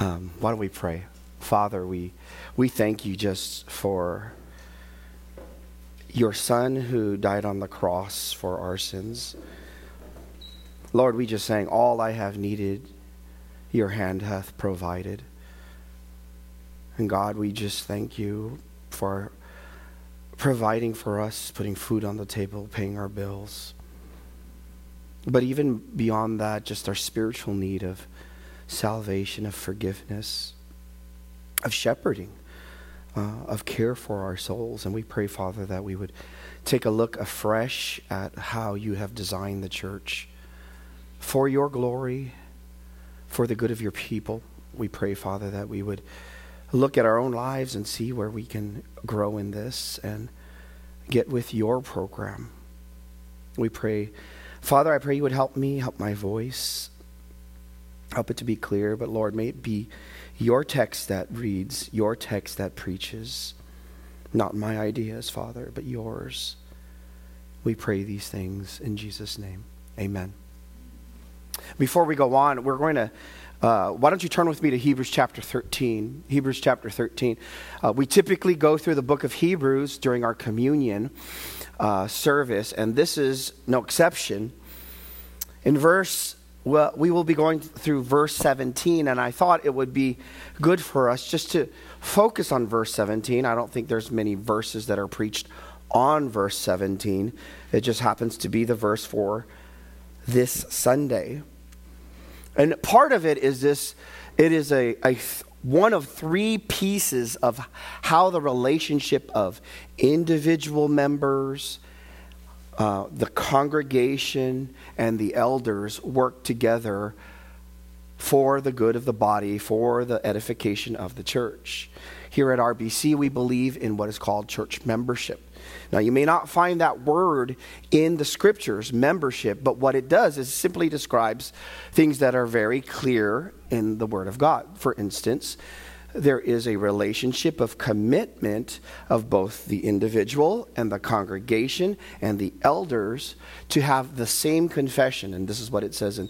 Um, why don't we pray? Father, we, we thank you just for your Son who died on the cross for our sins. Lord, we just sang, All I have needed, your hand hath provided. And God, we just thank you for providing for us, putting food on the table, paying our bills. But even beyond that, just our spiritual need of salvation, of forgiveness, of shepherding, uh, of care for our souls. And we pray, Father, that we would take a look afresh at how you have designed the church for your glory, for the good of your people. We pray, Father, that we would look at our own lives and see where we can grow in this and get with your program. We pray, Father, I pray you would help me, help my voice, help it to be clear, but Lord, may it be your text that reads, your text that preaches, not my ideas, Father, but yours. We pray these things in Jesus' name. Amen. Before we go on, we're going to uh, why don't you turn with me to Hebrews chapter 13? Hebrews chapter 13. Uh, we typically go through the book of Hebrews during our communion uh, service, and this is no exception. In verse, well, we will be going through verse 17, and I thought it would be good for us just to focus on verse 17. I don't think there's many verses that are preached on verse 17. It just happens to be the verse for this Sunday. And part of it is this it is a, a one of three pieces of how the relationship of individual members, uh, the congregation, and the elders work together for the good of the body, for the edification of the church. Here at RBC, we believe in what is called church membership. Now, you may not find that word in the scriptures, membership, but what it does is simply describes things that are very clear in the Word of God. For instance, there is a relationship of commitment of both the individual and the congregation and the elders to have the same confession. And this is what it says in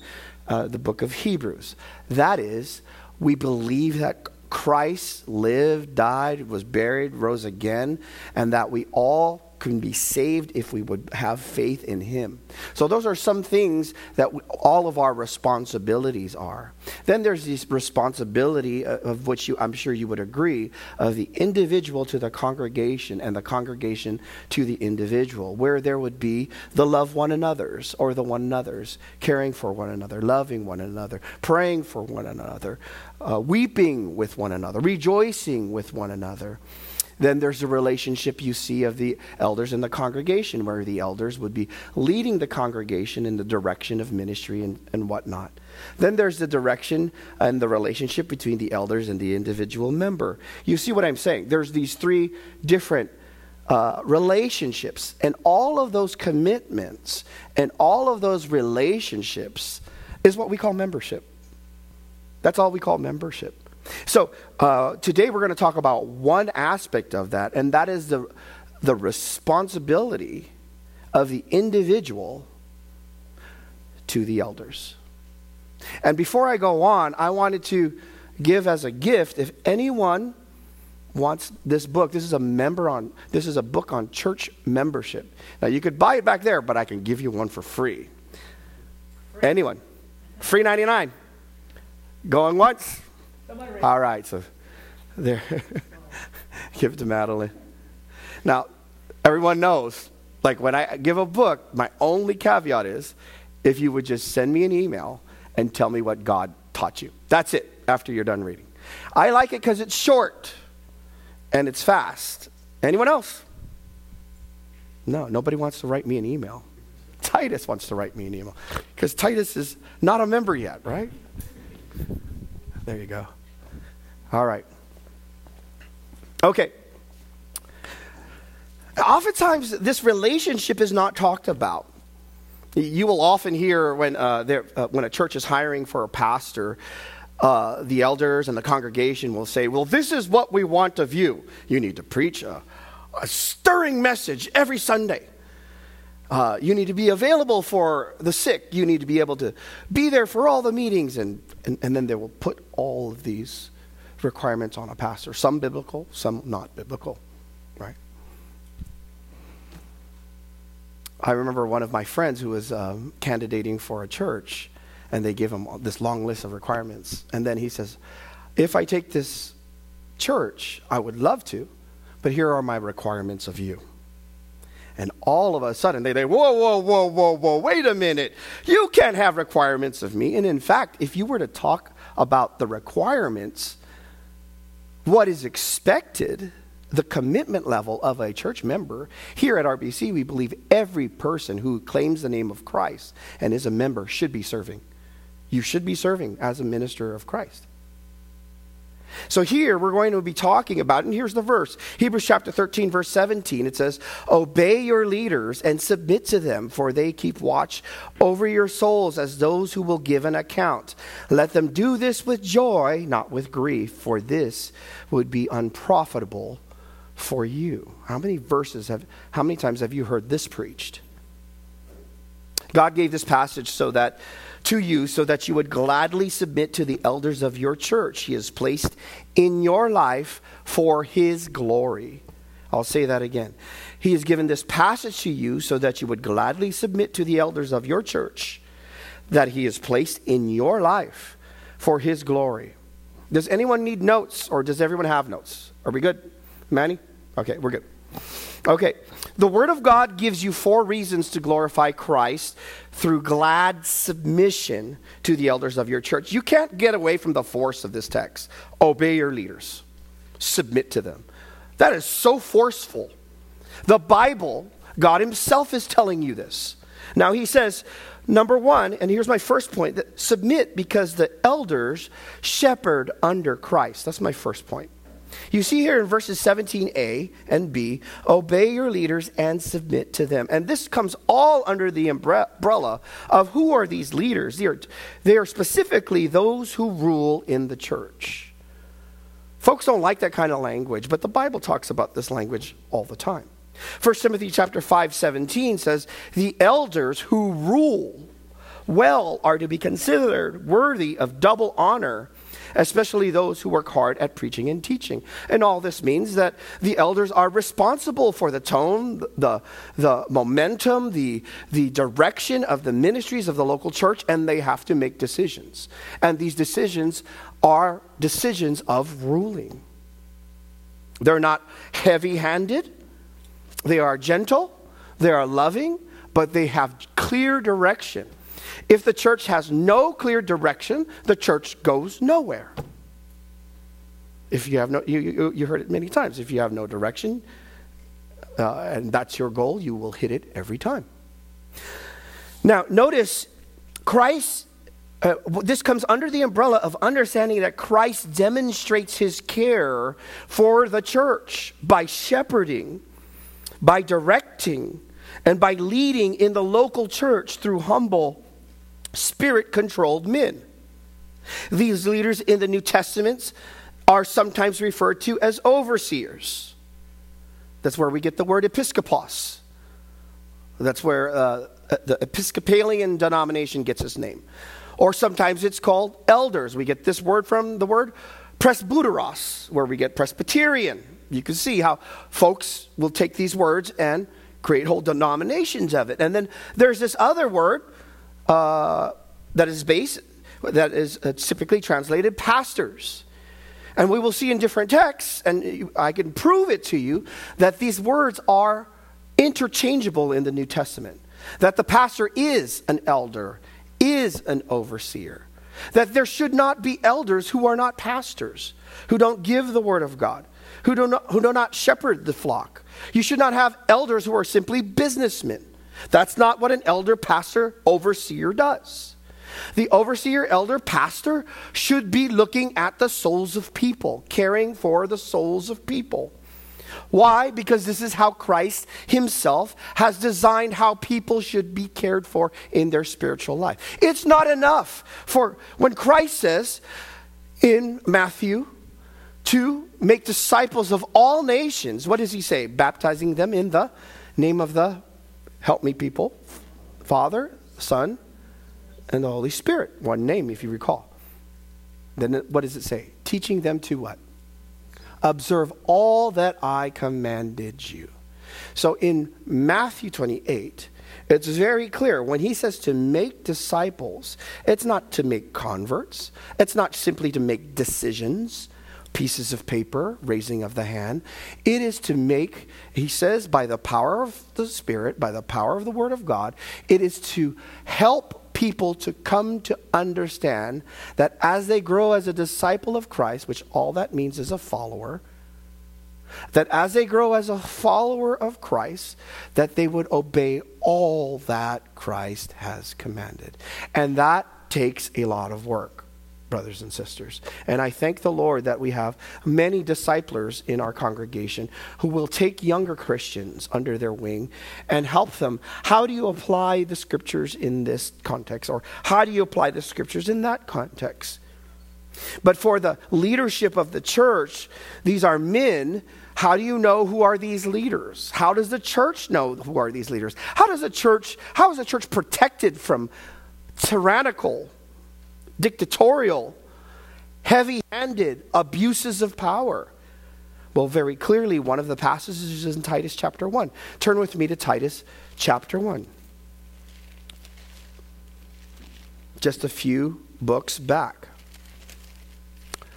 uh, the book of Hebrews. That is, we believe that Christ lived, died, was buried, rose again, and that we all can be saved if we would have faith in him. So those are some things that we, all of our responsibilities are. Then there's this responsibility of, of which you, I'm sure you would agree of the individual to the congregation and the congregation to the individual, where there would be the love one another's or the one another's, caring for one another, loving one another, praying for one another, uh, weeping with one another, rejoicing with one another. Then there's the relationship you see of the elders in the congregation, where the elders would be leading the congregation in the direction of ministry and, and whatnot. Then there's the direction and the relationship between the elders and the individual member. You see what I'm saying? There's these three different uh, relationships, and all of those commitments and all of those relationships is what we call membership. That's all we call membership. So uh, today we're going to talk about one aspect of that, and that is the, the responsibility of the individual to the elders. And before I go on, I wanted to give as a gift if anyone wants this book this is a member on this is a book on church membership now you could buy it back there but i can give you one for free, free. anyone free 99 going once all right, so there. give it to Madeline. Now, everyone knows, like when I give a book, my only caveat is if you would just send me an email and tell me what God taught you. That's it after you're done reading. I like it because it's short and it's fast. Anyone else? No, nobody wants to write me an email. Titus wants to write me an email because Titus is not a member yet, right? There you go. All right. Okay. Oftentimes, this relationship is not talked about. You will often hear when, uh, uh, when a church is hiring for a pastor, uh, the elders and the congregation will say, Well, this is what we want of you. You need to preach a, a stirring message every Sunday. Uh, you need to be available for the sick. You need to be able to be there for all the meetings. And, and, and then they will put all of these requirements on a pastor some biblical, some not biblical, right? I remember one of my friends who was um, candidating for a church, and they gave him this long list of requirements. And then he says, If I take this church, I would love to, but here are my requirements of you. And all of a sudden, they say, Whoa, whoa, whoa, whoa, whoa, wait a minute. You can't have requirements of me. And in fact, if you were to talk about the requirements, what is expected, the commitment level of a church member, here at RBC, we believe every person who claims the name of Christ and is a member should be serving. You should be serving as a minister of Christ. So here we're going to be talking about, and here's the verse Hebrews chapter 13, verse 17. It says, Obey your leaders and submit to them, for they keep watch over your souls as those who will give an account. Let them do this with joy, not with grief, for this would be unprofitable for you. How many verses have, how many times have you heard this preached? God gave this passage so that to you so that you would gladly submit to the elders of your church he has placed in your life for his glory. I'll say that again. He has given this passage to you so that you would gladly submit to the elders of your church that he has placed in your life for his glory. Does anyone need notes or does everyone have notes? Are we good? Manny? Okay, we're good. Okay, the Word of God gives you four reasons to glorify Christ through glad submission to the elders of your church. You can't get away from the force of this text. Obey your leaders, submit to them. That is so forceful. The Bible, God Himself is telling you this. Now, He says, number one, and here's my first point that submit because the elders shepherd under Christ. That's my first point. You see here in verses 17a and b, obey your leaders and submit to them. And this comes all under the umbrella of who are these leaders? They are, they are specifically those who rule in the church. Folks don't like that kind of language, but the Bible talks about this language all the time. 1 Timothy chapter 5 17 says, The elders who rule well are to be considered worthy of double honor especially those who work hard at preaching and teaching. And all this means that the elders are responsible for the tone, the, the momentum, the, the direction of the ministries of the local church, and they have to make decisions. And these decisions are decisions of ruling. They're not heavy handed, they are gentle, they are loving, but they have clear direction. If the church has no clear direction, the church goes nowhere. If you have no, you, you, you heard it many times. If you have no direction, uh, and that's your goal, you will hit it every time. Now, notice Christ, uh, this comes under the umbrella of understanding that Christ demonstrates his care for the church by shepherding, by directing, and by leading in the local church through humble spirit controlled men. These leaders in the New Testament are sometimes referred to as overseers. That's where we get the word episkopos. That's where uh, the Episcopalian denomination gets its name. Or sometimes it's called elders. We get this word from the word presbyteros, where we get Presbyterian. You can see how folks will take these words and create whole denominations of it. And then there's this other word uh, that is based, that is uh, typically translated pastors. And we will see in different texts, and I can prove it to you, that these words are interchangeable in the New Testament. That the pastor is an elder, is an overseer. That there should not be elders who are not pastors, who don't give the word of God, who do not, who do not shepherd the flock. You should not have elders who are simply businessmen. That's not what an elder, pastor, overseer does. The overseer, elder, pastor should be looking at the souls of people, caring for the souls of people. Why? Because this is how Christ himself has designed how people should be cared for in their spiritual life. It's not enough for when Christ says in Matthew to make disciples of all nations, what does he say? Baptizing them in the name of the Help me, people. Father, Son, and the Holy Spirit. One name, if you recall. Then what does it say? Teaching them to what? Observe all that I commanded you. So in Matthew 28, it's very clear when he says to make disciples, it's not to make converts, it's not simply to make decisions, pieces of paper, raising of the hand. It is to make, he says, by the power of the Spirit, by the power of the Word of God, it is to help people to come to understand that as they grow as a disciple of Christ, which all that means is a follower, that as they grow as a follower of Christ, that they would obey all that Christ has commanded. And that takes a lot of work, brothers and sisters. And I thank the Lord that we have many disciplers in our congregation who will take younger Christians under their wing and help them. How do you apply the scriptures in this context? Or how do you apply the scriptures in that context? But for the leadership of the church, these are men how do you know who are these leaders? How does the church know who are these leaders? How does a church, how is the church protected from tyrannical, dictatorial, heavy handed abuses of power? Well, very clearly, one of the passages is in Titus chapter 1. Turn with me to Titus chapter 1. Just a few books back.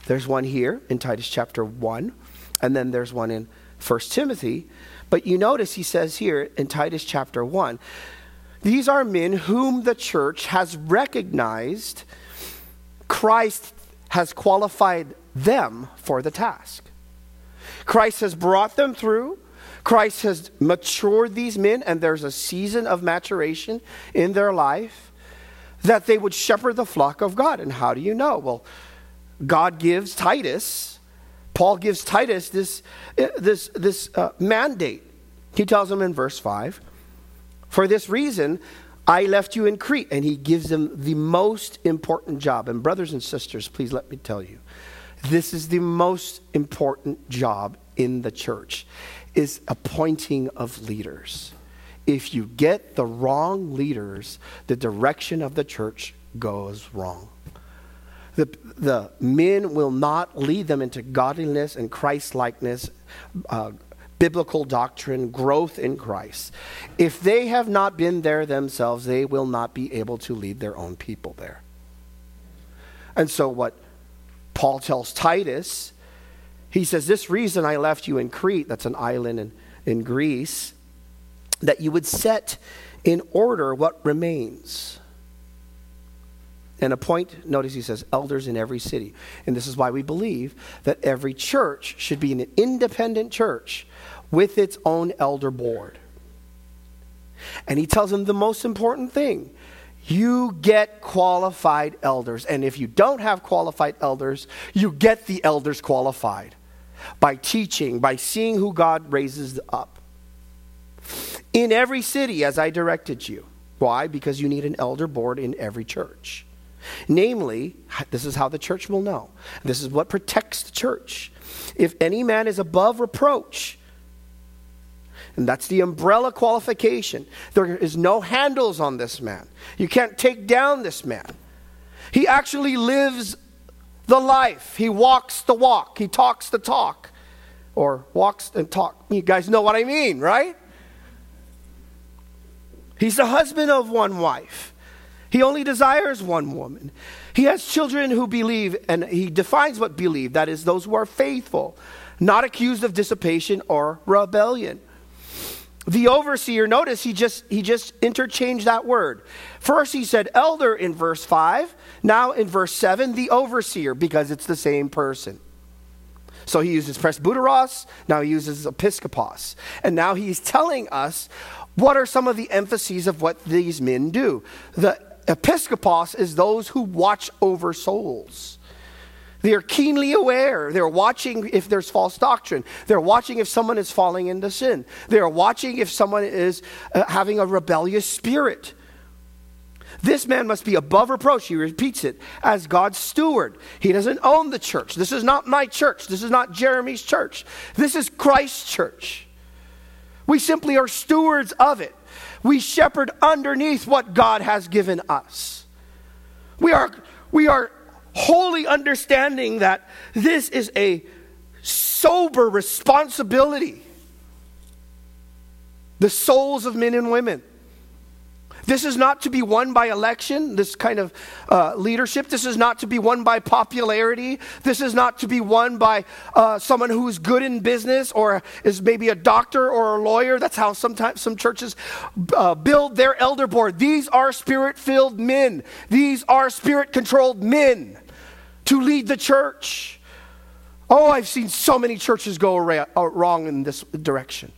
There's one here in Titus chapter 1 and then there's one in 1 Timothy. But you notice he says here in Titus chapter 1 these are men whom the church has recognized Christ has qualified them for the task. Christ has brought them through. Christ has matured these men, and there's a season of maturation in their life that they would shepherd the flock of God. And how do you know? Well, God gives Titus Paul gives Titus this, uh, this, this uh, mandate. He tells him in verse 5 For this reason, I left you in Crete. And he gives them the most important job. And, brothers and sisters, please let me tell you this is the most important job in the church is appointing of leaders if you get the wrong leaders the direction of the church goes wrong the, the men will not lead them into godliness and Christ likeness, uh, biblical doctrine, growth in Christ. If they have not been there themselves, they will not be able to lead their own people there. And so, what Paul tells Titus, he says, This reason I left you in Crete, that's an island in, in Greece, that you would set in order what remains and appoint, notice he says, elders in every city. And this is why we believe that every church should be an independent church with its own elder board. And he tells them the most important thing you get qualified elders. And if you don't have qualified elders, you get the elders qualified by teaching, by seeing who God raises up. In every city, as I directed you. Why? Because you need an elder board in every church. Namely, this is how the church will know. This is what protects the church. If any man is above reproach, and that's the umbrella qualification, there is no handles on this man. You can't take down this man. He actually lives the life, he walks the walk, he talks the talk, or walks and talk. You guys know what I mean, right? He's the husband of one wife. He only desires one woman. He has children who believe, and he defines what believe that is, those who are faithful, not accused of dissipation or rebellion. The overseer, notice he just he just interchanged that word. First he said elder in verse 5, now in verse 7, the overseer, because it's the same person. So he uses presbyteros, now he uses episkopos. And now he's telling us what are some of the emphases of what these men do. The Episkopos is those who watch over souls. They are keenly aware. They're watching if there's false doctrine. They're watching if someone is falling into sin. They're watching if someone is uh, having a rebellious spirit. This man must be above reproach. He repeats it as God's steward. He doesn't own the church. This is not my church. This is not Jeremy's church. This is Christ's church. We simply are stewards of it. we shepherd underneath what God has given us. We are, we are wholly understanding that this is a sober responsibility. The souls of men and women. This is not to be won by election, this kind of uh, leadership. This is not to be won by popularity. This is not to be won by uh, someone who's good in business or is maybe a doctor or a lawyer. That's how sometimes some churches uh, build their elder board. These are spirit filled men, these are spirit controlled men to lead the church. Oh, I've seen so many churches go uh, wrong in this direction.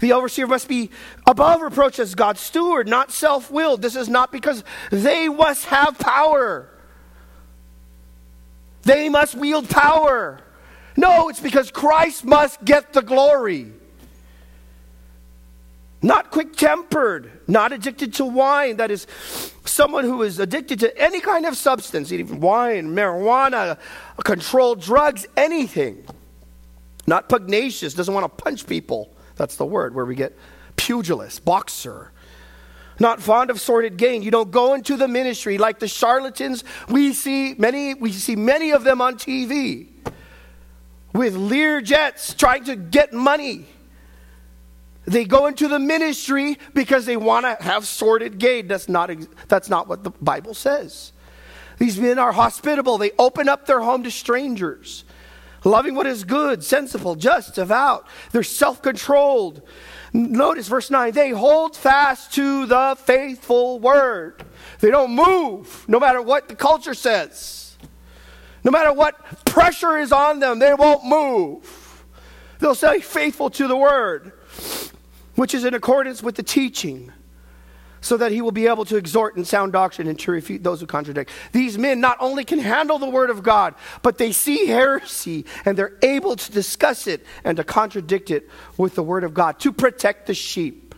The overseer must be above reproach as God's steward, not self willed. This is not because they must have power. They must wield power. No, it's because Christ must get the glory. Not quick tempered, not addicted to wine. That is someone who is addicted to any kind of substance, even wine, marijuana, controlled drugs, anything. Not pugnacious, doesn't want to punch people that's the word where we get pugilist, boxer. Not fond of sordid gain. You don't go into the ministry like the charlatans. We see many, we see many of them on TV with Lear jets trying to get money. They go into the ministry because they want to have sordid gain. That's not, that's not what the Bible says. These men are hospitable. They open up their home to strangers loving what is good, sensible, just, devout. They're self controlled. Notice verse 9 they hold fast to the faithful word. They don't move no matter what the culture says. No matter what pressure is on them, they won't move. They'll stay faithful to the word, which is in accordance with the teaching so that he will be able to exhort in sound doctrine and to refute those who contradict. These men not only can handle the word of God, but they see heresy and they're able to discuss it and to contradict it with the word of God to protect the sheep.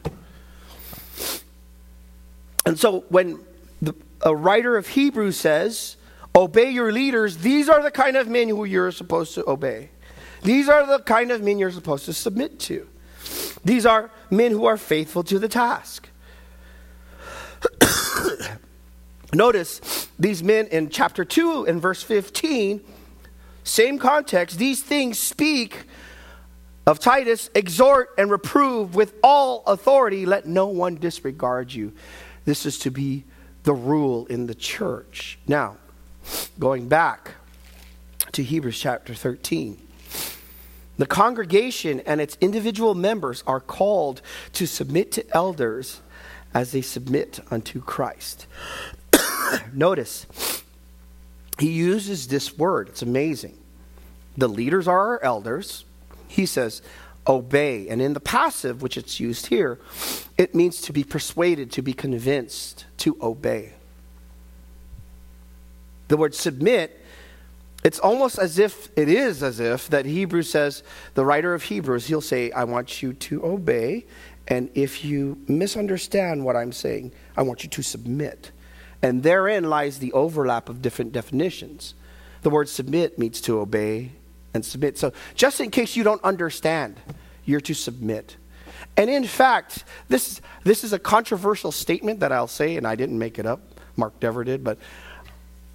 And so when the, a writer of Hebrews says, Obey your leaders, these are the kind of men who you're supposed to obey. These are the kind of men you're supposed to submit to. These are men who are faithful to the task. Notice these men in chapter 2 and verse 15, same context, these things speak of Titus, exhort and reprove with all authority, let no one disregard you. This is to be the rule in the church. Now, going back to Hebrews chapter 13. The congregation and its individual members are called to submit to elders as they submit unto Christ. Notice, he uses this word. It's amazing. The leaders are our elders. He says, obey. And in the passive, which it's used here, it means to be persuaded, to be convinced, to obey. The word submit, it's almost as if, it is as if that Hebrews says, the writer of Hebrews, he'll say, I want you to obey. And if you misunderstand what I'm saying, I want you to submit. And therein lies the overlap of different definitions. The word submit means to obey and submit. So, just in case you don't understand, you're to submit. And in fact, this, this is a controversial statement that I'll say, and I didn't make it up. Mark Dever did, but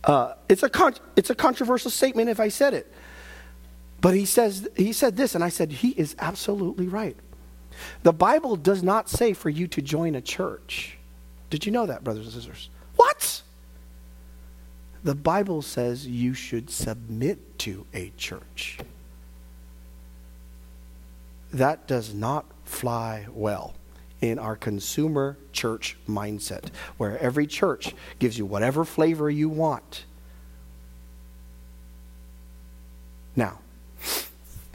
uh, it's, a con- it's a controversial statement if I said it. But he, says, he said this, and I said, he is absolutely right. The Bible does not say for you to join a church. Did you know that, brothers and sisters? What? The Bible says you should submit to a church. That does not fly well in our consumer church mindset, where every church gives you whatever flavor you want. Now,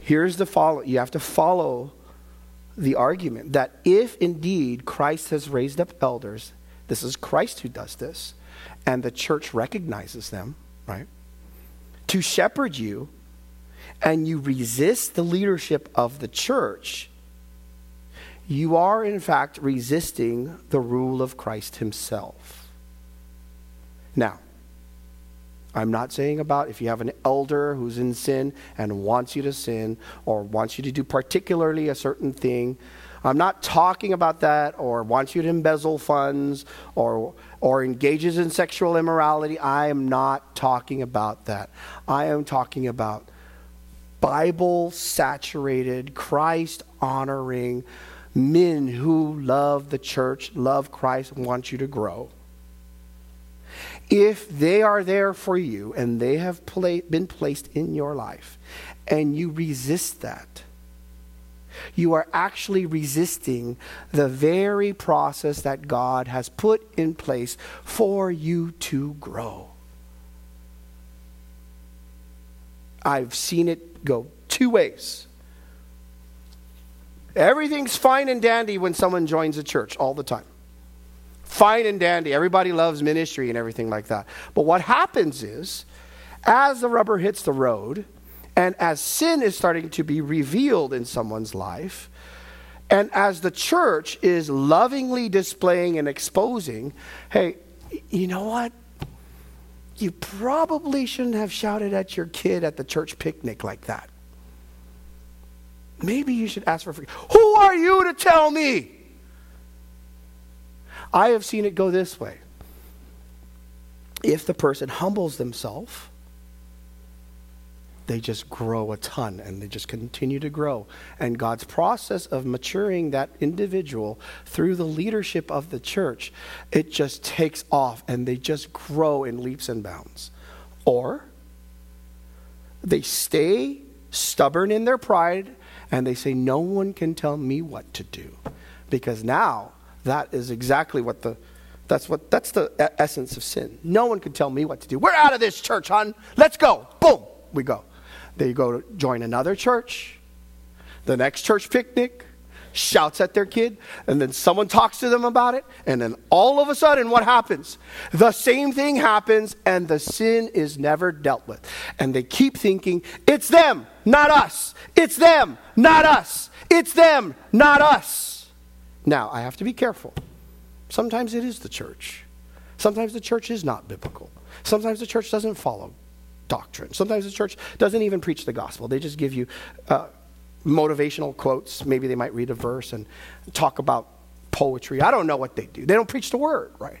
here's the follow you have to follow the argument that if indeed Christ has raised up elders, this is Christ who does this, and the church recognizes them, right? To shepherd you, and you resist the leadership of the church, you are in fact resisting the rule of Christ himself. Now, I'm not saying about if you have an elder who's in sin and wants you to sin or wants you to do particularly a certain thing. I'm not talking about that or wants you to embezzle funds or or engages in sexual immorality. I am not talking about that. I am talking about Bible saturated, Christ honoring men who love the church, love Christ, want you to grow. If they are there for you and they have pla- been placed in your life and you resist that, you are actually resisting the very process that God has put in place for you to grow. I've seen it go two ways. Everything's fine and dandy when someone joins a church all the time. Fine and dandy. Everybody loves ministry and everything like that. But what happens is, as the rubber hits the road, and as sin is starting to be revealed in someone's life, and as the church is lovingly displaying and exposing, hey, you know what? You probably shouldn't have shouted at your kid at the church picnic like that. Maybe you should ask for forgiveness. Who are you to tell me? I have seen it go this way. If the person humbles themselves, they just grow a ton and they just continue to grow. And God's process of maturing that individual through the leadership of the church, it just takes off and they just grow in leaps and bounds. Or they stay stubborn in their pride and they say, No one can tell me what to do. Because now that is exactly what the that's what that's the essence of sin. No one can tell me what to do. We're out of this church, hon. Let's go. Boom, we go. They go to join another church, the next church picnic, shouts at their kid, and then someone talks to them about it, and then all of a sudden, what happens? The same thing happens, and the sin is never dealt with. And they keep thinking, it's them, not us. It's them, not us. It's them, not us. Now, I have to be careful. Sometimes it is the church. Sometimes the church is not biblical. Sometimes the church doesn't follow doctrine. Sometimes the church doesn't even preach the gospel, they just give you uh, motivational quotes. Maybe they might read a verse and talk about poetry. I don't know what they do. They don't preach the word, right?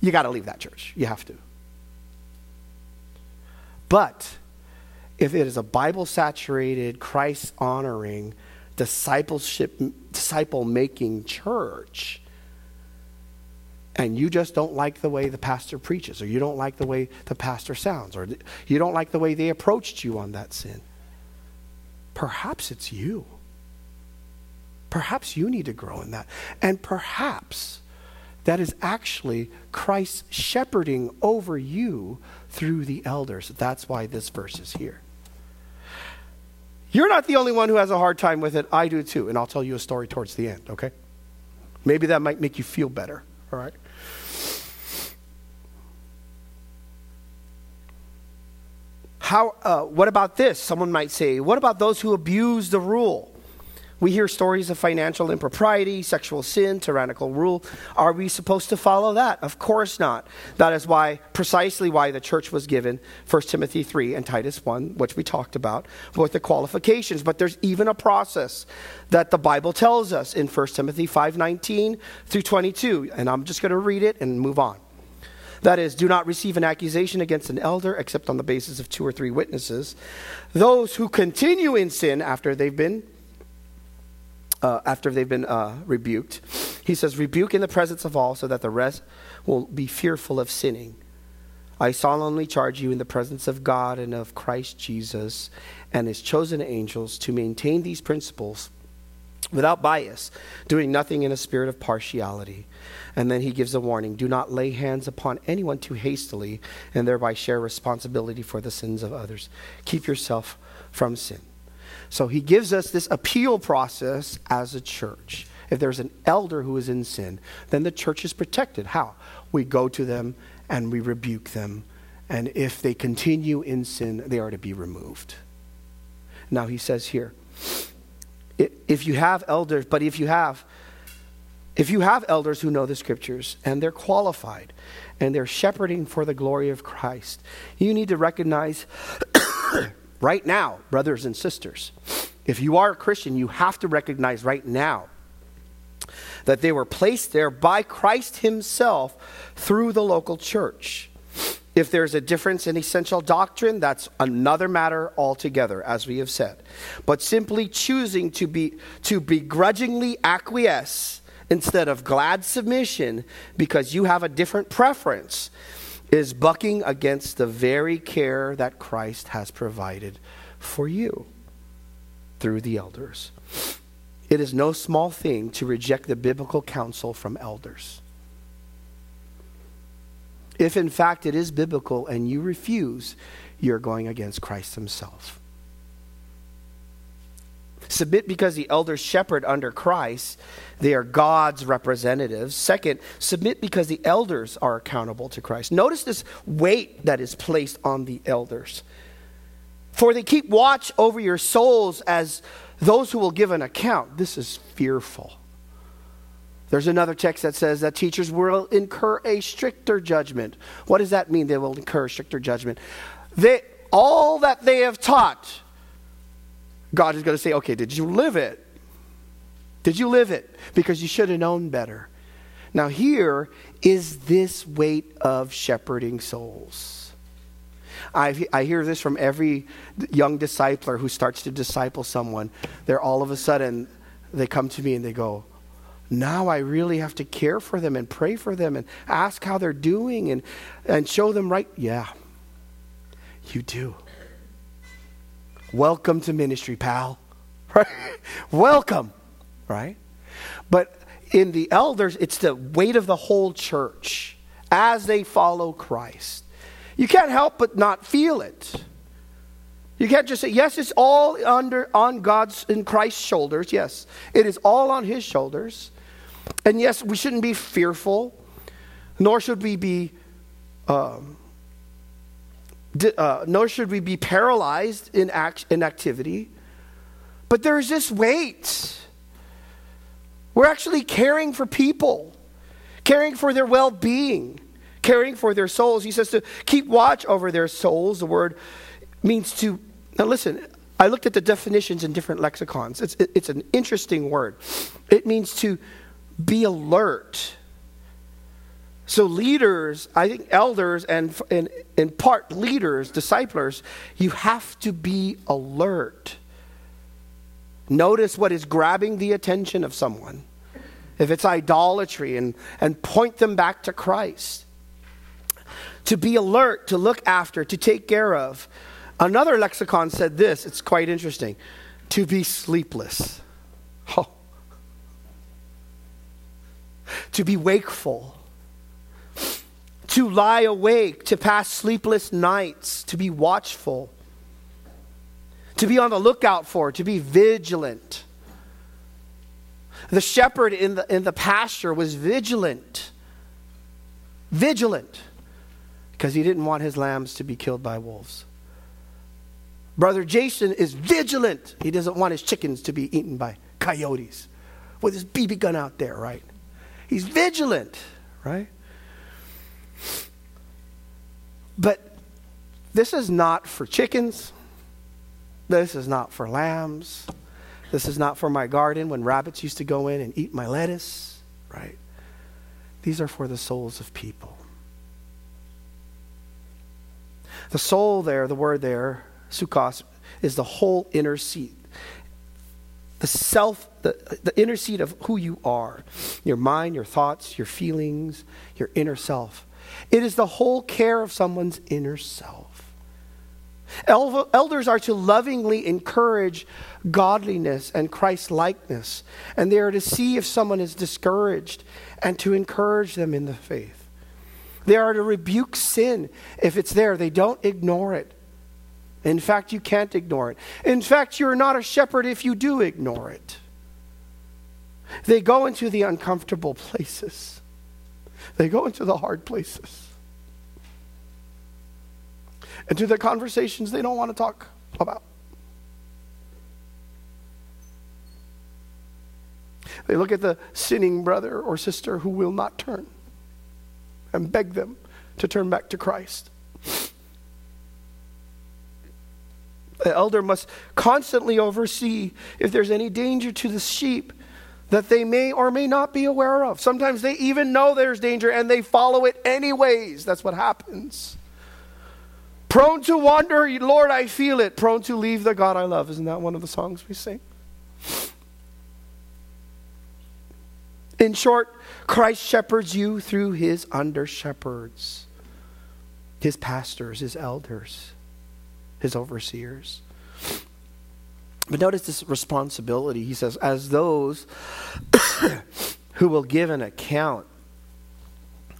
You got to leave that church. You have to. But if it is a Bible saturated, Christ honoring, discipleship, disciple making church, and you just don't like the way the pastor preaches, or you don't like the way the pastor sounds, or you don't like the way they approached you on that sin, perhaps it's you. Perhaps you need to grow in that. And perhaps that is actually Christ shepherding over you through the elders. That's why this verse is here. You're not the only one who has a hard time with it. I do too. And I'll tell you a story towards the end, okay? Maybe that might make you feel better, all right? How, uh, what about this? Someone might say, what about those who abuse the rule? We hear stories of financial impropriety, sexual sin, tyrannical rule. Are we supposed to follow that? Of course not. That is why, precisely why the church was given 1 Timothy 3 and Titus 1, which we talked about, with the qualifications. But there's even a process that the Bible tells us in 1 Timothy 5:19 through 22. And I'm just going to read it and move on. That is, do not receive an accusation against an elder except on the basis of two or three witnesses. Those who continue in sin after they've been uh, after they've been uh, rebuked, he says, rebuke in the presence of all, so that the rest will be fearful of sinning. I solemnly charge you in the presence of God and of Christ Jesus and his chosen angels to maintain these principles without bias, doing nothing in a spirit of partiality and then he gives a warning do not lay hands upon anyone too hastily and thereby share responsibility for the sins of others. Keep yourself from sin. So he gives us this appeal process as a church. If there's an elder who is in sin, then the church is protected. How? We go to them and we rebuke them. And if they continue in sin, they are to be removed. Now he says here, if you have elders, but if you have If you have elders who know the scriptures and they're qualified and they're shepherding for the glory of Christ, you need to recognize right now, brothers and sisters, if you are a Christian, you have to recognize right now that they were placed there by Christ Himself through the local church. If there's a difference in essential doctrine, that's another matter altogether, as we have said. But simply choosing to be to begrudgingly acquiesce instead of glad submission because you have a different preference is bucking against the very care that Christ has provided for you through the elders. It is no small thing to reject the biblical counsel from elders. If in fact it is biblical and you refuse, you're going against Christ Himself. Submit because the elders shepherd under Christ. They are God's representatives. Second, submit because the elders are accountable to Christ. Notice this weight that is placed on the elders. For they keep watch over your souls as those who will give an account. This is fearful. There's another text that says that teachers will incur a stricter judgment. What does that mean? They will incur stricter judgment. They, all that they have taught, God is going to say, okay, did you live it? Did you live it? Because you should have known better. Now, here is this weight of shepherding souls. I, I hear this from every young discipler who starts to disciple someone. They're all of a sudden, they come to me and they go, now I really have to care for them and pray for them and ask how they're doing and, and show them right. Yeah, you do. Welcome to ministry, pal. Right? Welcome, right? But in the elders, it's the weight of the whole church as they follow Christ. You can't help but not feel it. You can't just say, yes, it's all under on God's in Christ's shoulders. Yes, it is all on his shoulders. And yes, we shouldn't be fearful, nor should we be um, uh, nor should we be paralyzed in, act, in activity. But there is this weight. We're actually caring for people, caring for their well being, caring for their souls. He says to keep watch over their souls. The word means to. Now, listen, I looked at the definitions in different lexicons. It's, it, it's an interesting word. It means to be alert so, leaders, I think elders and in, part leaders, disciplers, you have to be alert. Notice what is grabbing the attention of someone. If it's idolatry, and, and point them back to Christ. To be alert, to look after, to take care of. Another lexicon said this, it's quite interesting to be sleepless. Oh. To be wakeful to lie awake, to pass sleepless nights, to be watchful, to be on the lookout for, to be vigilant. The shepherd in the, in the pasture was vigilant. Vigilant. Because he didn't want his lambs to be killed by wolves. Brother Jason is vigilant. He doesn't want his chickens to be eaten by coyotes with his BB gun out there, right? He's vigilant, right? But this is not for chickens. This is not for lambs. This is not for my garden when rabbits used to go in and eat my lettuce, right? These are for the souls of people. The soul there, the word there, sukkos, is the whole inner seat. The self, the, the inner seat of who you are your mind, your thoughts, your feelings, your inner self. It is the whole care of someone's inner self. Elders are to lovingly encourage godliness and Christ likeness, and they are to see if someone is discouraged and to encourage them in the faith. They are to rebuke sin if it's there, they don't ignore it. In fact, you can't ignore it. In fact, you're not a shepherd if you do ignore it. They go into the uncomfortable places. They go into the hard places. Into the conversations they don't want to talk about. They look at the sinning brother or sister who will not turn and beg them to turn back to Christ. The elder must constantly oversee if there's any danger to the sheep that they may or may not be aware of. Sometimes they even know there's danger and they follow it anyways. That's what happens. Prone to wander, Lord, I feel it. Prone to leave the God I love. Isn't that one of the songs we sing? In short, Christ shepherds you through his under shepherds, his pastors, his elders his overseers. But notice this responsibility. He says, as those who will give an account,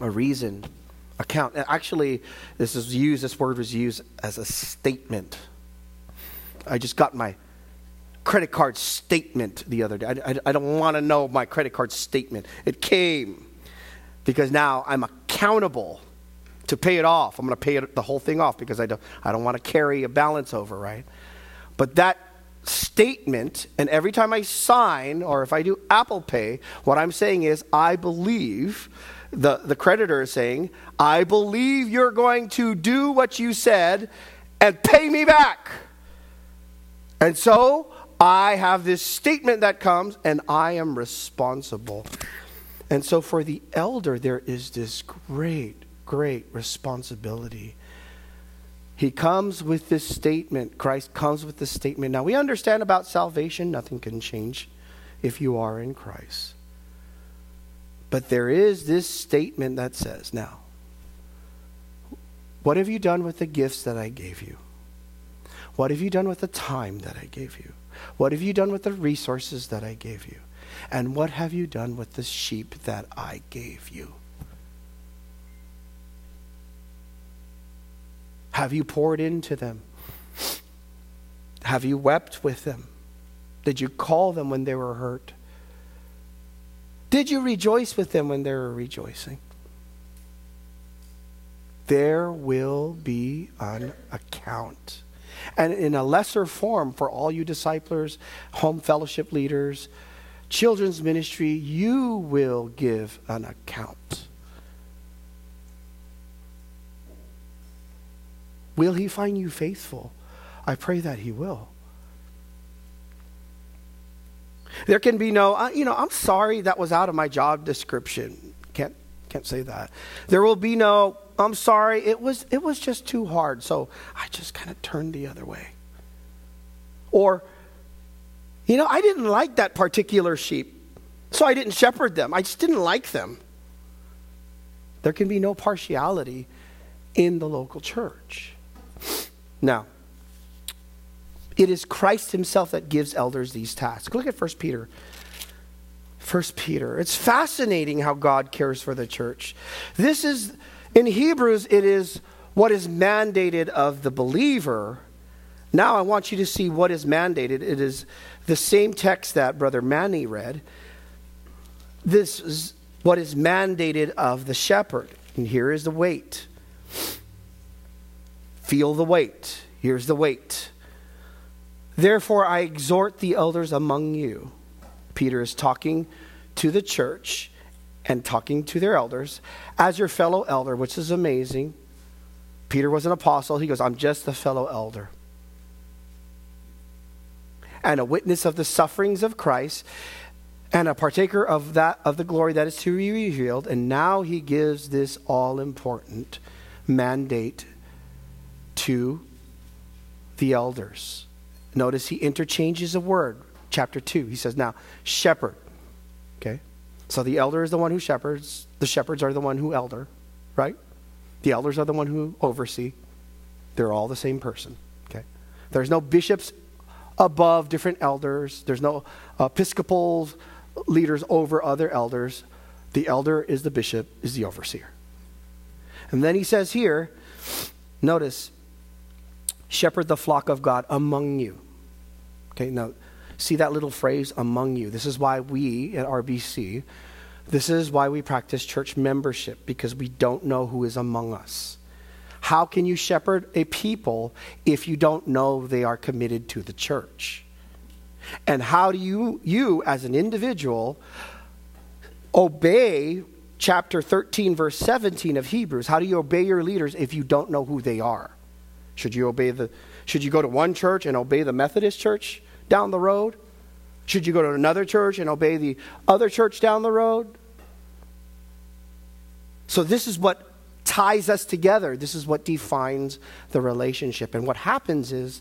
a reason, account. Actually, this is used, this word was used as a statement. I just got my credit card statement the other day. I, I, I don't want to know my credit card statement. It came because now I'm accountable to pay it off. I'm going to pay it, the whole thing off because I don't, I don't want to carry a balance over, right? But that statement, and every time I sign or if I do Apple Pay, what I'm saying is, I believe, the, the creditor is saying, I believe you're going to do what you said and pay me back. And so I have this statement that comes, and I am responsible. And so for the elder, there is this great great responsibility. He comes with this statement. Christ comes with this statement. Now, we understand about salvation, nothing can change if you are in Christ. But there is this statement that says, Now, what have you done with the gifts that I gave you? What have you done with the time that I gave you? What have you done with the resources that I gave you? And what have you done with the sheep that I gave you? Have you poured into them? Have you wept with them? Did you call them when they were hurt? Did you rejoice with them when they were rejoicing? There will be an account. And in a lesser form for all you disciplers, home fellowship leaders, children's ministry, you will give an account. Will he find you faithful? I pray that he will. There can be no, uh, you know, I'm sorry that was out of my job description. Can't can't say that. There will be no, I'm sorry, it was it was just too hard, so I just kind of turned the other way. Or you know, I didn't like that particular sheep, so I didn't shepherd them. I just didn't like them. There can be no partiality in the local church. Now, it is Christ himself that gives elders these tasks. Look at 1 Peter. 1 Peter. It's fascinating how God cares for the church. This is, in Hebrews, it is what is mandated of the believer. Now I want you to see what is mandated. It is the same text that Brother Manny read. This is what is mandated of the shepherd. And here is the weight. Feel the weight. Here's the weight. Therefore, I exhort the elders among you. Peter is talking to the church and talking to their elders as your fellow elder, which is amazing. Peter was an apostle. He goes, I'm just a fellow elder. And a witness of the sufferings of Christ and a partaker of that of the glory that is to be revealed. And now he gives this all important mandate to the elders. Notice he interchanges a word. Chapter 2, he says, Now, shepherd. Okay? So the elder is the one who shepherds, the shepherds are the one who elder, right? The elders are the one who oversee. They're all the same person. Okay? There's no bishops above different elders, there's no episcopal leaders over other elders. The elder is the bishop, is the overseer. And then he says here, notice, shepherd the flock of God among you. Okay, now see that little phrase, among you. This is why we at RBC, this is why we practice church membership, because we don't know who is among us. How can you shepherd a people if you don't know they are committed to the church? And how do you, you as an individual, obey chapter 13, verse 17 of Hebrews? How do you obey your leaders if you don't know who they are? Should you obey the should you go to one church and obey the Methodist church down the road? Should you go to another church and obey the other church down the road? So this is what ties us together. This is what defines the relationship. And what happens is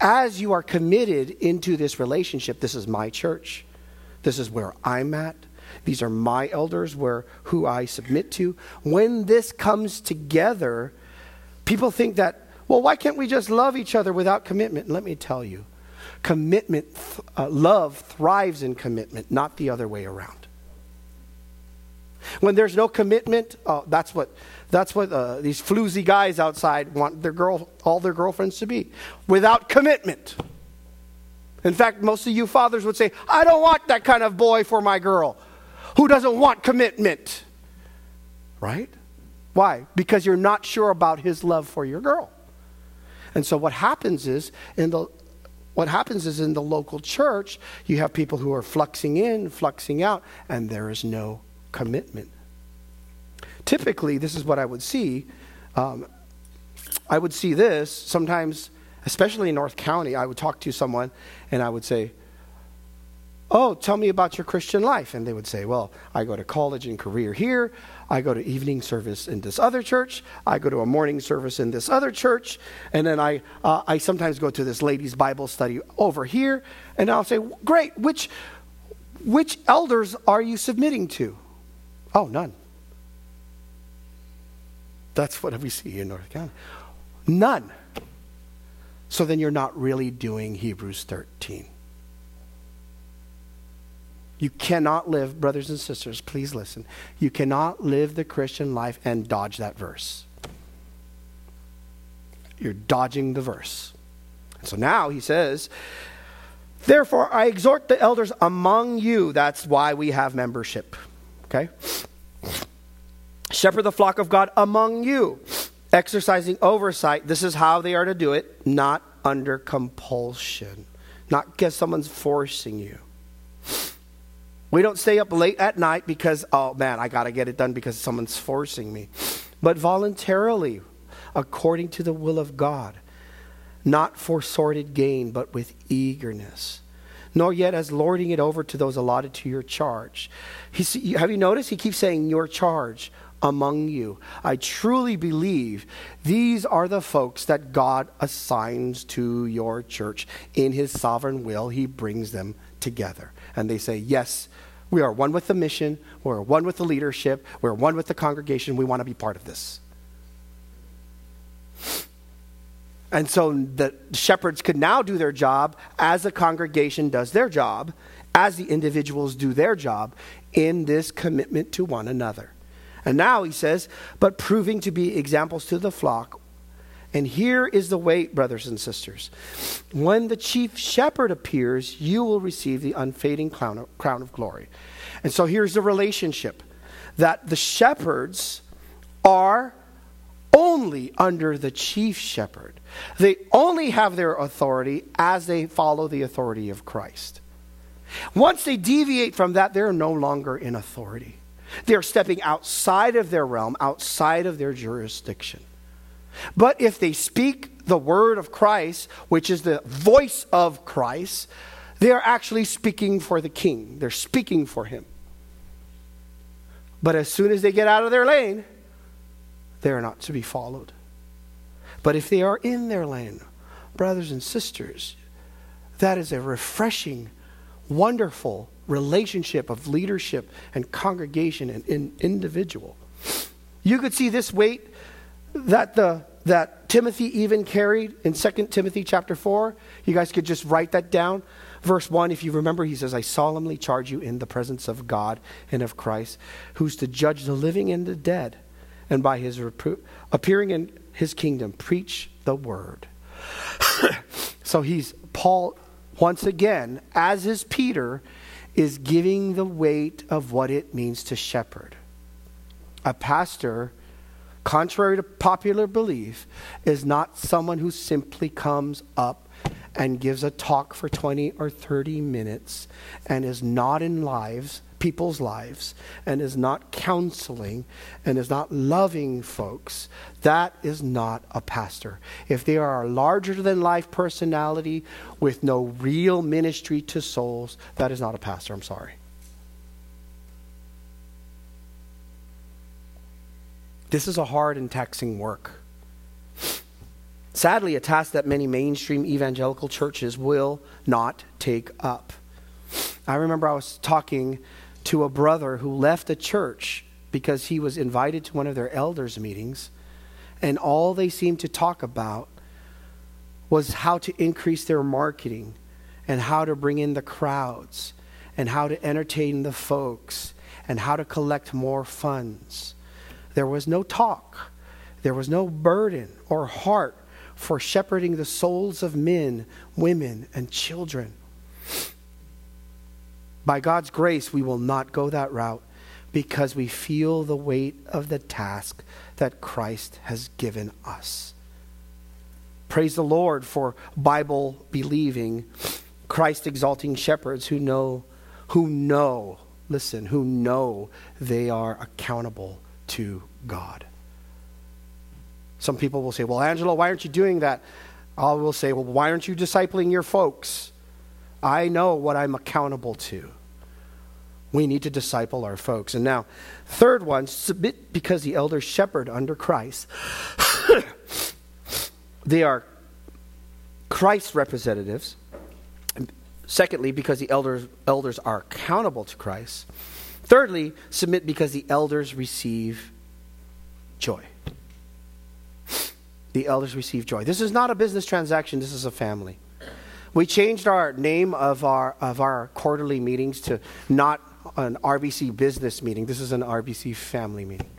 as you are committed into this relationship, this is my church. This is where I'm at. These are my elders where who I submit to. When this comes together, people think that, well, why can't we just love each other without commitment? let me tell you, commitment, uh, love thrives in commitment, not the other way around. When there's no commitment, oh, that's what that's what uh, these floozy guys outside want their girl, all their girlfriends to be, without commitment. In fact, most of you fathers would say, "I don't want that kind of boy for my girl." Who doesn't want commitment? Right? Why? Because you're not sure about his love for your girl. And so what happens is in the what happens is in the local church, you have people who are fluxing in, fluxing out, and there is no commitment. Typically, this is what I would see. Um, I would see this sometimes, especially in North County. I would talk to someone and I would say, Oh, tell me about your Christian life. And they would say, Well, I go to college and career here. I go to evening service in this other church. I go to a morning service in this other church. And then I, uh, I sometimes go to this ladies' Bible study over here. And I'll say, Great, which, which elders are you submitting to? Oh, none. That's what we see in North County. None. So then you're not really doing Hebrews 13. You cannot live, brothers and sisters, please listen. You cannot live the Christian life and dodge that verse. You're dodging the verse. So now he says, Therefore, I exhort the elders among you. That's why we have membership. Okay? Shepherd the flock of God among you, exercising oversight. This is how they are to do it, not under compulsion, not because someone's forcing you. We don't stay up late at night because, oh man, I got to get it done because someone's forcing me, but voluntarily, according to the will of God, not for sordid gain, but with eagerness nor yet as lording it over to those allotted to your charge. Have you noticed? He keeps saying your charge among you. I truly believe these are the folks that God assigns to your church. In His sovereign will, He brings them together. And they say, Yes, we are one with the mission, we're one with the leadership, we're one with the congregation, we want to be part of this. And so the shepherds could now do their job as the congregation does their job, as the individuals do their job in this commitment to one another. And now he says, but proving to be examples to the flock. And here is the weight, brothers and sisters. When the chief shepherd appears, you will receive the unfading crown of, crown of glory. And so here's the relationship that the shepherds are only under the chief shepherd. They only have their authority as they follow the authority of Christ. Once they deviate from that, they're no longer in authority. They're stepping outside of their realm, outside of their jurisdiction. But if they speak the word of Christ, which is the voice of Christ, they are actually speaking for the king. They're speaking for him. But as soon as they get out of their lane, they are not to be followed. But if they are in their lane, brothers and sisters, that is a refreshing, wonderful relationship of leadership and congregation and in individual. You could see this weight that the that Timothy even carried in 2 Timothy chapter 4. You guys could just write that down. Verse 1, if you remember, he says, I solemnly charge you in the presence of God and of Christ, who's to judge the living and the dead, and by his repro- appearing in his kingdom, preach the word. so he's, Paul, once again, as is Peter, is giving the weight of what it means to shepherd. A pastor, contrary to popular belief, is not someone who simply comes up and gives a talk for 20 or 30 minutes and is not in lives, people's lives, and is not counseling and is not loving folks, that is not a pastor. If they are a larger than life personality with no real ministry to souls, that is not a pastor. I'm sorry. This is a hard and taxing work. Sadly, a task that many mainstream evangelical churches will not take up. I remember I was talking to a brother who left a church because he was invited to one of their elders' meetings, and all they seemed to talk about was how to increase their marketing and how to bring in the crowds and how to entertain the folks and how to collect more funds. There was no talk, there was no burden or heart for shepherding the souls of men, women, and children. By God's grace, we will not go that route because we feel the weight of the task that Christ has given us. Praise the Lord for Bible believing, Christ exalting shepherds who know, who know, listen, who know they are accountable to God. Some people will say, Well, Angelo, why aren't you doing that? I will say, Well, why aren't you discipling your folks? I know what I'm accountable to. We need to disciple our folks. And now, third one, submit because the elders shepherd under Christ. they are Christ's representatives. Secondly, because the elders, elders are accountable to Christ. Thirdly, submit because the elders receive joy the elders receive joy. This is not a business transaction, this is a family. We changed our name of our, of our quarterly meetings to not an RBC business meeting. This is an RBC family meeting.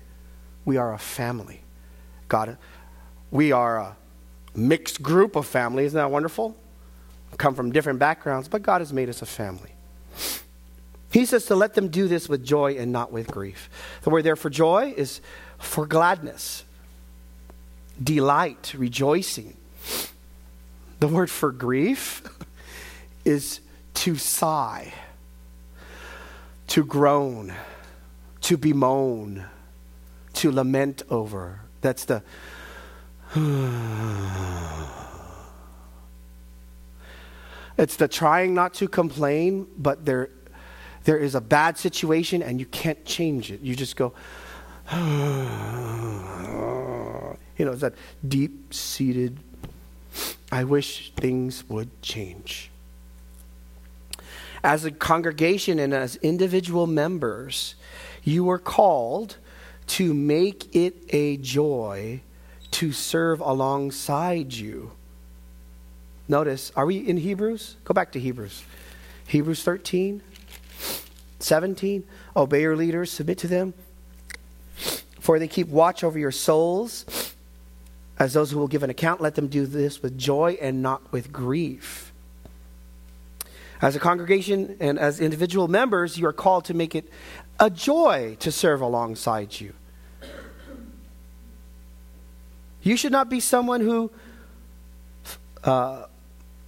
We are a family. God, we are a mixed group of family. Isn't that wonderful? Come from different backgrounds, but God has made us a family. He says to let them do this with joy and not with grief. The word there for joy is for gladness delight, rejoicing. The word for grief is to sigh, to groan, to bemoan, to lament over. That's the. it's the trying not to complain, but there, there is a bad situation and you can't change it. You just go. You know, it's that deep seated, I wish things would change. As a congregation and as individual members, you are called to make it a joy to serve alongside you. Notice, are we in Hebrews? Go back to Hebrews. Hebrews 13, 17. Obey your leaders, submit to them, for they keep watch over your souls as those who will give an account, let them do this with joy and not with grief. As a congregation and as individual members, you are called to make it a joy to serve alongside you. You should not be someone who uh,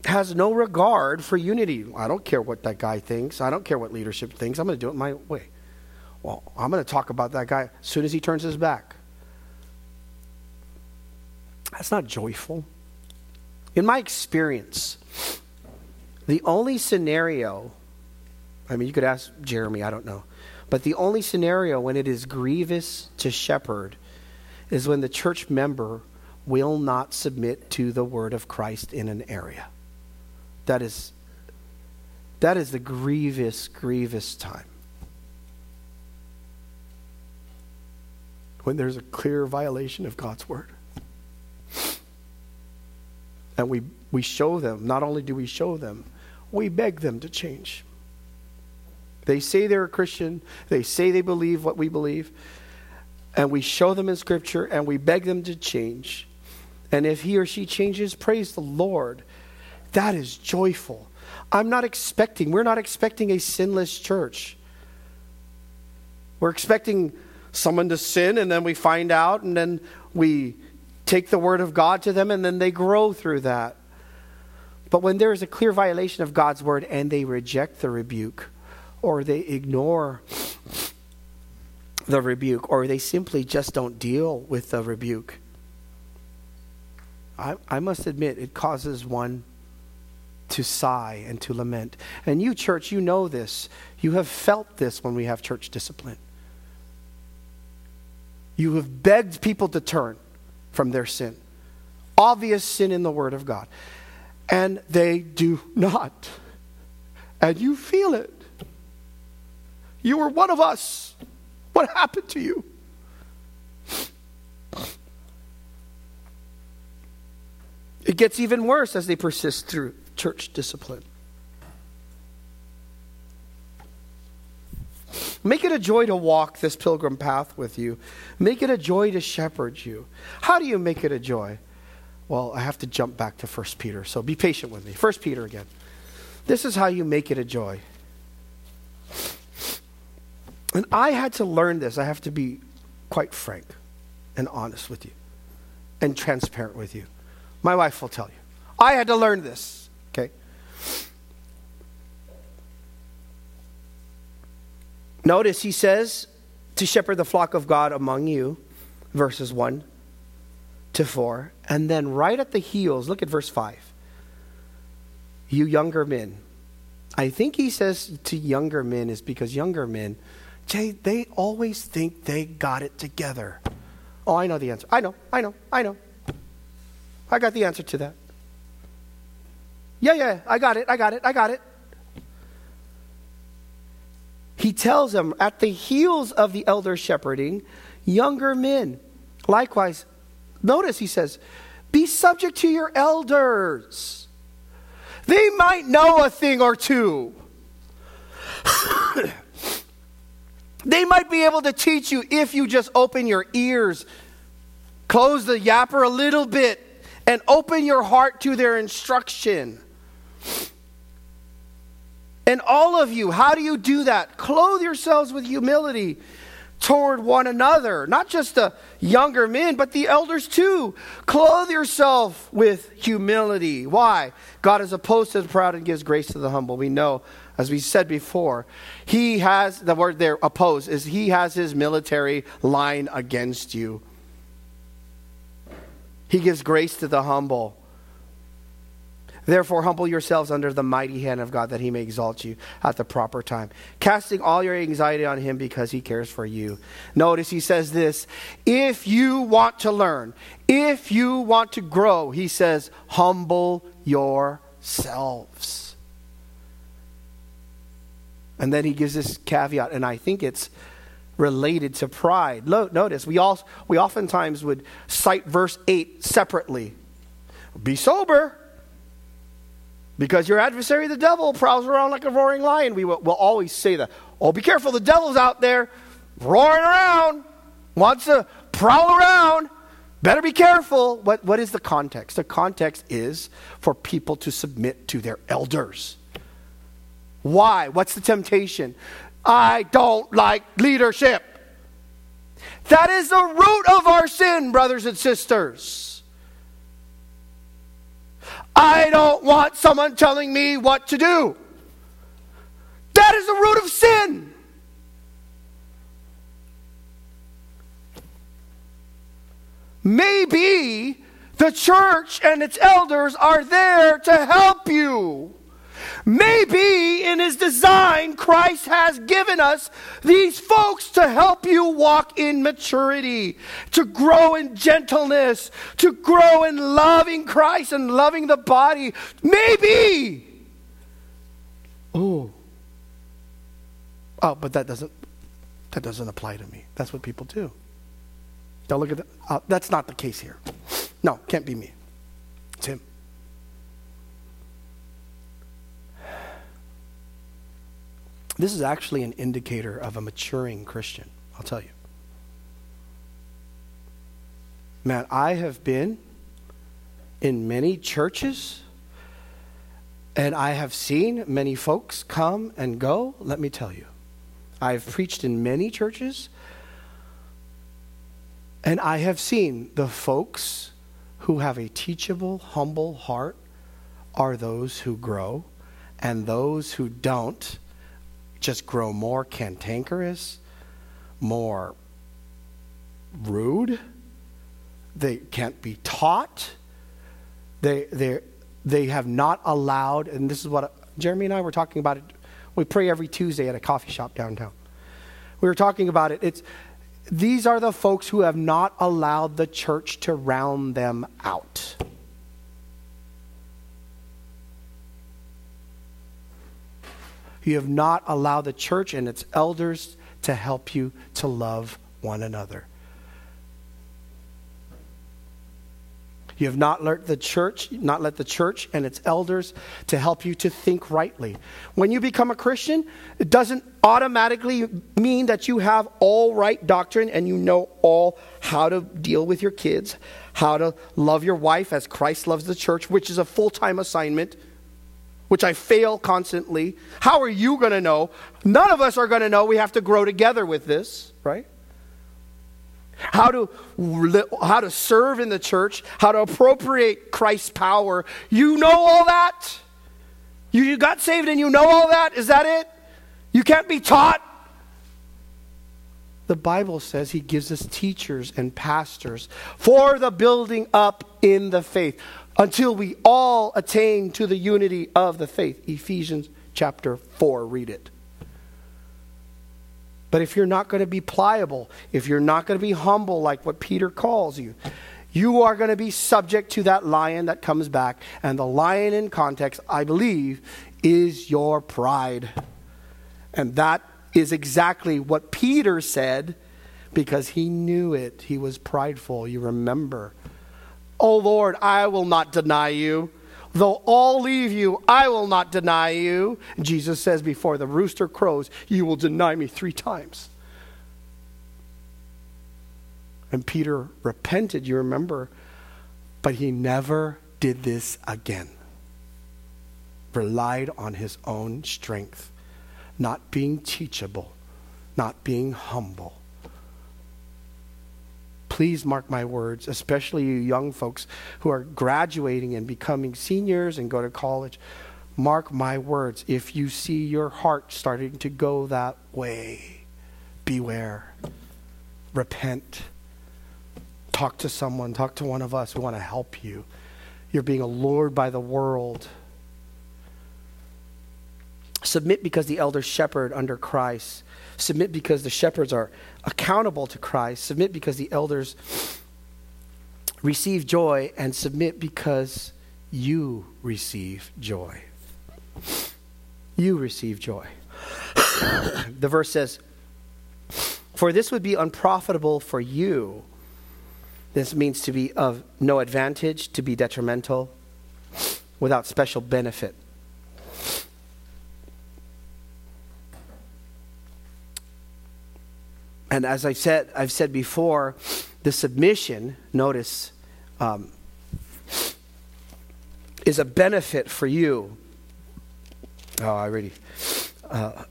has no regard for unity. I don't care what that guy thinks. I don't care what leadership thinks. I'm going to do it my way. Well, I'm going to talk about that guy as soon as he turns his back. That's not joyful. In my experience, the only scenario, I mean, you could ask Jeremy, I don't know, but the only scenario when it is grievous to shepherd is when the church member will not submit to the word of Christ in an area. That is that is the grievous grievous time. When there's a clear violation of God's word. And we, we show them, not only do we show them, we beg them to change. They say they're a Christian, they say they believe what we believe, and we show them in Scripture and we beg them to change. And if he or she changes, praise the Lord. That is joyful. I'm not expecting, we're not expecting a sinless church. We're expecting someone to sin and then we find out and then we take the word of God to them and then they grow through that. But when there is a clear violation of God's word and they reject the rebuke, or they ignore the rebuke, or they simply just don't deal with the rebuke, I, I must admit it causes one to sigh and to lament. And you, church, you know this. You have felt this when we have church discipline. You have begged people to turn from their sin, obvious sin in the Word of God, and they do not. And you feel it. You were one of us. What happened to you? It gets even worse as they persist through church discipline. Make it a joy to walk this pilgrim path with you. Make it a joy to shepherd you. How do you make it a joy? Well, I have to jump back to 1 Peter, so be patient with me. 1 Peter again. This is how you make it a joy. And I had to learn this. I have to be quite frank and honest with you and transparent with you. My wife will tell you. I had to learn this, okay? Notice he says to shepherd the flock of God among you, verses 1 to 4. And then right at the heels, look at verse 5. You younger men. I think he says to younger men is because younger men, Jay, they always think they got it together. Oh, I know the answer. I know, I know, I know. I got the answer to that. Yeah, yeah, I got it, I got it, I got it. He tells them at the heels of the elder shepherding, younger men. Likewise, notice he says, be subject to your elders. They might know a thing or two. they might be able to teach you if you just open your ears, close the yapper a little bit, and open your heart to their instruction. And all of you, how do you do that? Clothe yourselves with humility toward one another, not just the younger men, but the elders too. Clothe yourself with humility. Why? God is opposed to the proud and gives grace to the humble. We know, as we said before, he has, the word there, opposed is he has his military line against you. He gives grace to the humble. Therefore, humble yourselves under the mighty hand of God that he may exalt you at the proper time, casting all your anxiety on him because he cares for you. Notice he says this if you want to learn, if you want to grow, he says, humble yourselves. And then he gives this caveat, and I think it's related to pride. Notice, we, all, we oftentimes would cite verse 8 separately. Be sober, because your adversary, the devil, prowls around like a roaring lion. We will we'll always say that. Oh, be careful, the devil's out there roaring around, wants to prowl around. Better be careful. What, what is the context? The context is for people to submit to their elders. Why? What's the temptation? I don't like leadership. That is the root of our sin, brothers and sisters. I don't want someone telling me what to do. That is the root of sin. Maybe the church and its elders are there to help you. Maybe in his design, Christ has given us these folks to help you walk in maturity, to grow in gentleness, to grow in loving Christ and loving the body. Maybe. Oh. Oh, but that doesn't that doesn't apply to me. That's what people do. Don't look at that. Uh, that's not the case here. No, can't be me. It's him. This is actually an indicator of a maturing Christian, I'll tell you. Man, I have been in many churches and I have seen many folks come and go. Let me tell you, I've preached in many churches and I have seen the folks who have a teachable, humble heart are those who grow, and those who don't just grow more cantankerous, more rude. They can't be taught. They, they, they have not allowed, and this is what Jeremy and I were talking about it. We pray every Tuesday at a coffee shop downtown. We were talking about it. It's, these are the folks who have not allowed the church to round them out. You have not allowed the church and its elders to help you to love one another. You have not let the church, not let the church and its elders to help you to think rightly. When you become a Christian, it doesn't automatically mean that you have all right doctrine and you know all how to deal with your kids, how to love your wife as Christ loves the church, which is a full-time assignment which I fail constantly. How are you going to know? None of us are going to know. We have to grow together with this, right? How to, how to serve in the church, how to appropriate Christ's power. You know all that? You, you got saved and you know all that? Is that it? You can't be taught? The Bible says he gives us teachers and pastors for the building up in the faith until we all attain to the unity of the faith. Ephesians chapter 4, read it. But if you're not going to be pliable, if you're not going to be humble like what Peter calls you, you are going to be subject to that lion that comes back. And the lion, in context, I believe, is your pride. And that is exactly what Peter said because he knew it. He was prideful. You remember. Oh Lord, I will not deny you. Though all leave you, I will not deny you. Jesus says, Before the rooster crows, you will deny me three times. And Peter repented, you remember, but he never did this again. Relied on his own strength, not being teachable, not being humble please mark my words, especially you young folks who are graduating and becoming seniors and go to college. Mark my words. If you see your heart starting to go that way, beware. Repent. Talk to someone, talk to one of us. We want to help you. You're being allured by the world. Submit because the elder shepherd under Christ. Submit because the shepherds are accountable to Christ. Submit because the elders receive joy. And submit because you receive joy. You receive joy. the verse says, For this would be unprofitable for you. This means to be of no advantage, to be detrimental, without special benefit. And as I said, I've said before, the submission, notice, um, is a benefit for you. Oh, I really. Uh,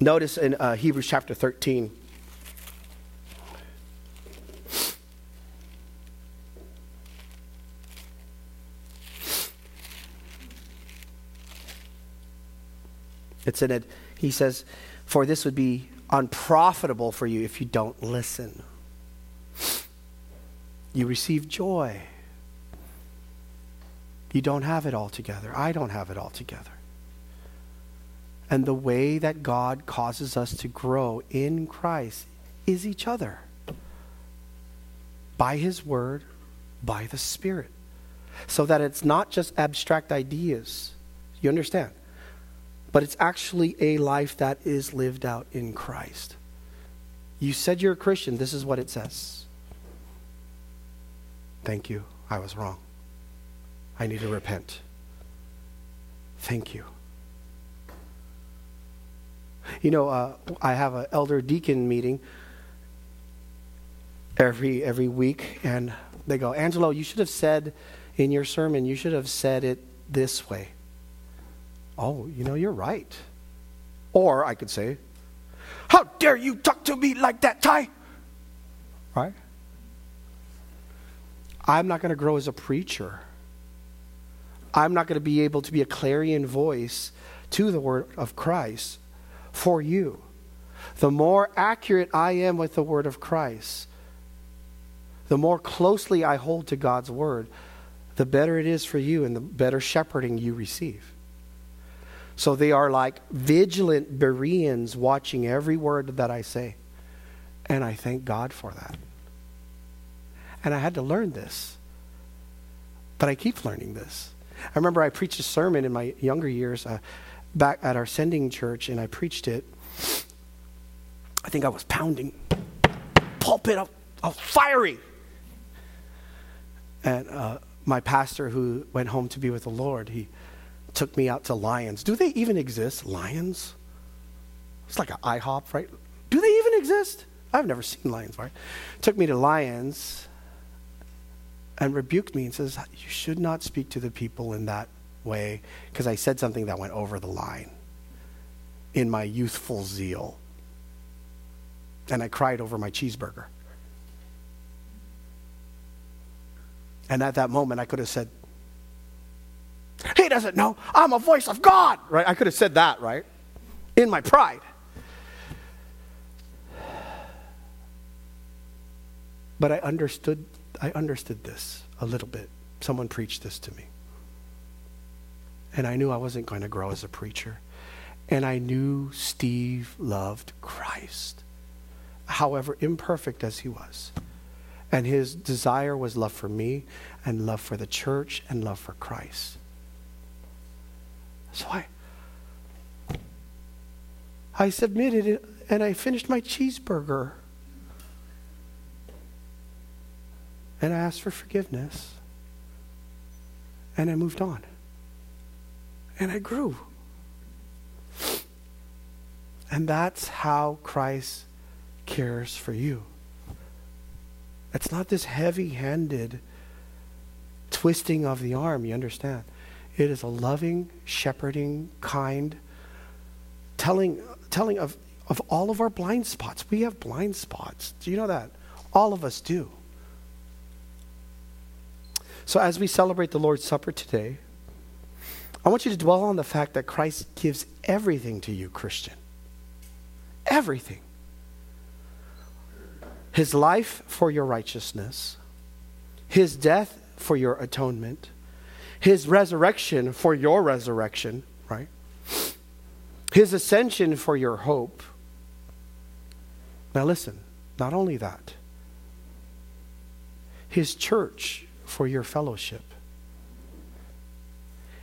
notice in uh, Hebrews chapter 13. It's in it. He says, For this would be unprofitable for you if you don't listen. You receive joy. You don't have it all together. I don't have it all together. And the way that God causes us to grow in Christ is each other by His Word, by the Spirit. So that it's not just abstract ideas. You understand? But it's actually a life that is lived out in Christ. You said you're a Christian. This is what it says. Thank you. I was wrong. I need to repent. Thank you. You know, uh, I have an elder deacon meeting every every week, and they go, Angelo, you should have said in your sermon, you should have said it this way. Oh, you know, you're right. Or I could say, How dare you talk to me like that, Ty? Right? I'm not going to grow as a preacher. I'm not going to be able to be a clarion voice to the word of Christ for you. The more accurate I am with the word of Christ, the more closely I hold to God's word, the better it is for you and the better shepherding you receive. So they are like vigilant Bereans watching every word that I say. And I thank God for that. And I had to learn this. But I keep learning this. I remember I preached a sermon in my younger years uh, back at our sending church, and I preached it. I think I was pounding pulpit up, up fiery. And uh, my pastor, who went home to be with the Lord, he took me out to Lyons. Do they even exist? Lyons? It's like an IHOP, right? Do they even exist? I've never seen Lyons, right? Took me to Lyons and rebuked me and says, You should not speak to the people in that way because I said something that went over the line in my youthful zeal. And I cried over my cheeseburger. And at that moment, I could have said, He doesn't know. I'm a voice of God, right? I could have said that, right? In my pride. But I understood I understood this a little bit. Someone preached this to me. And I knew I wasn't going to grow as a preacher. And I knew Steve loved Christ, however imperfect as he was. And his desire was love for me, and love for the church, and love for Christ. So I, I submitted it, and I finished my cheeseburger. And I asked for forgiveness. And I moved on. And I grew. And that's how Christ cares for you. It's not this heavy handed twisting of the arm, you understand? It is a loving, shepherding, kind, telling, telling of, of all of our blind spots. We have blind spots. Do you know that? All of us do. So, as we celebrate the Lord's Supper today, I want you to dwell on the fact that Christ gives everything to you, Christian. Everything. His life for your righteousness, His death for your atonement, His resurrection for your resurrection, right? His ascension for your hope. Now, listen, not only that, His church for your fellowship.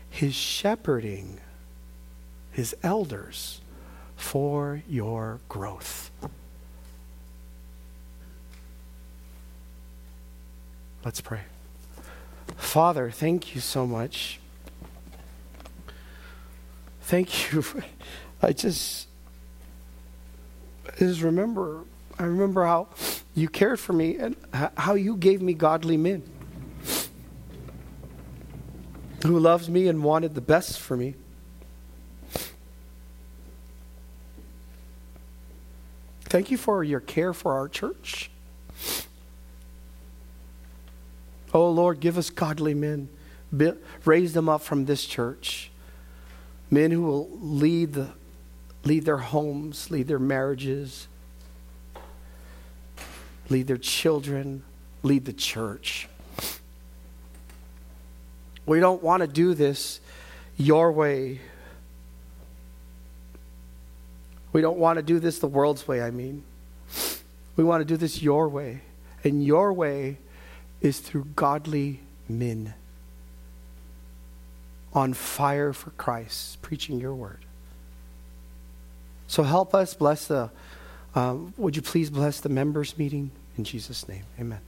His shepherding, his elders for your growth. Let's pray. Father, thank you so much. Thank you. I just, I just remember, I remember how you cared for me and how you gave me godly men who loved me and wanted the best for me. Thank you for your care for our church. Oh Lord, give us godly men. Raise them up from this church. Men who will lead, the, lead their homes, lead their marriages, lead their children, lead the church. We don't want to do this your way. We don't want to do this the world's way, I mean. We want to do this your way. And your way is through godly men on fire for Christ, preaching your word. So help us bless the, um, would you please bless the members' meeting in Jesus' name? Amen.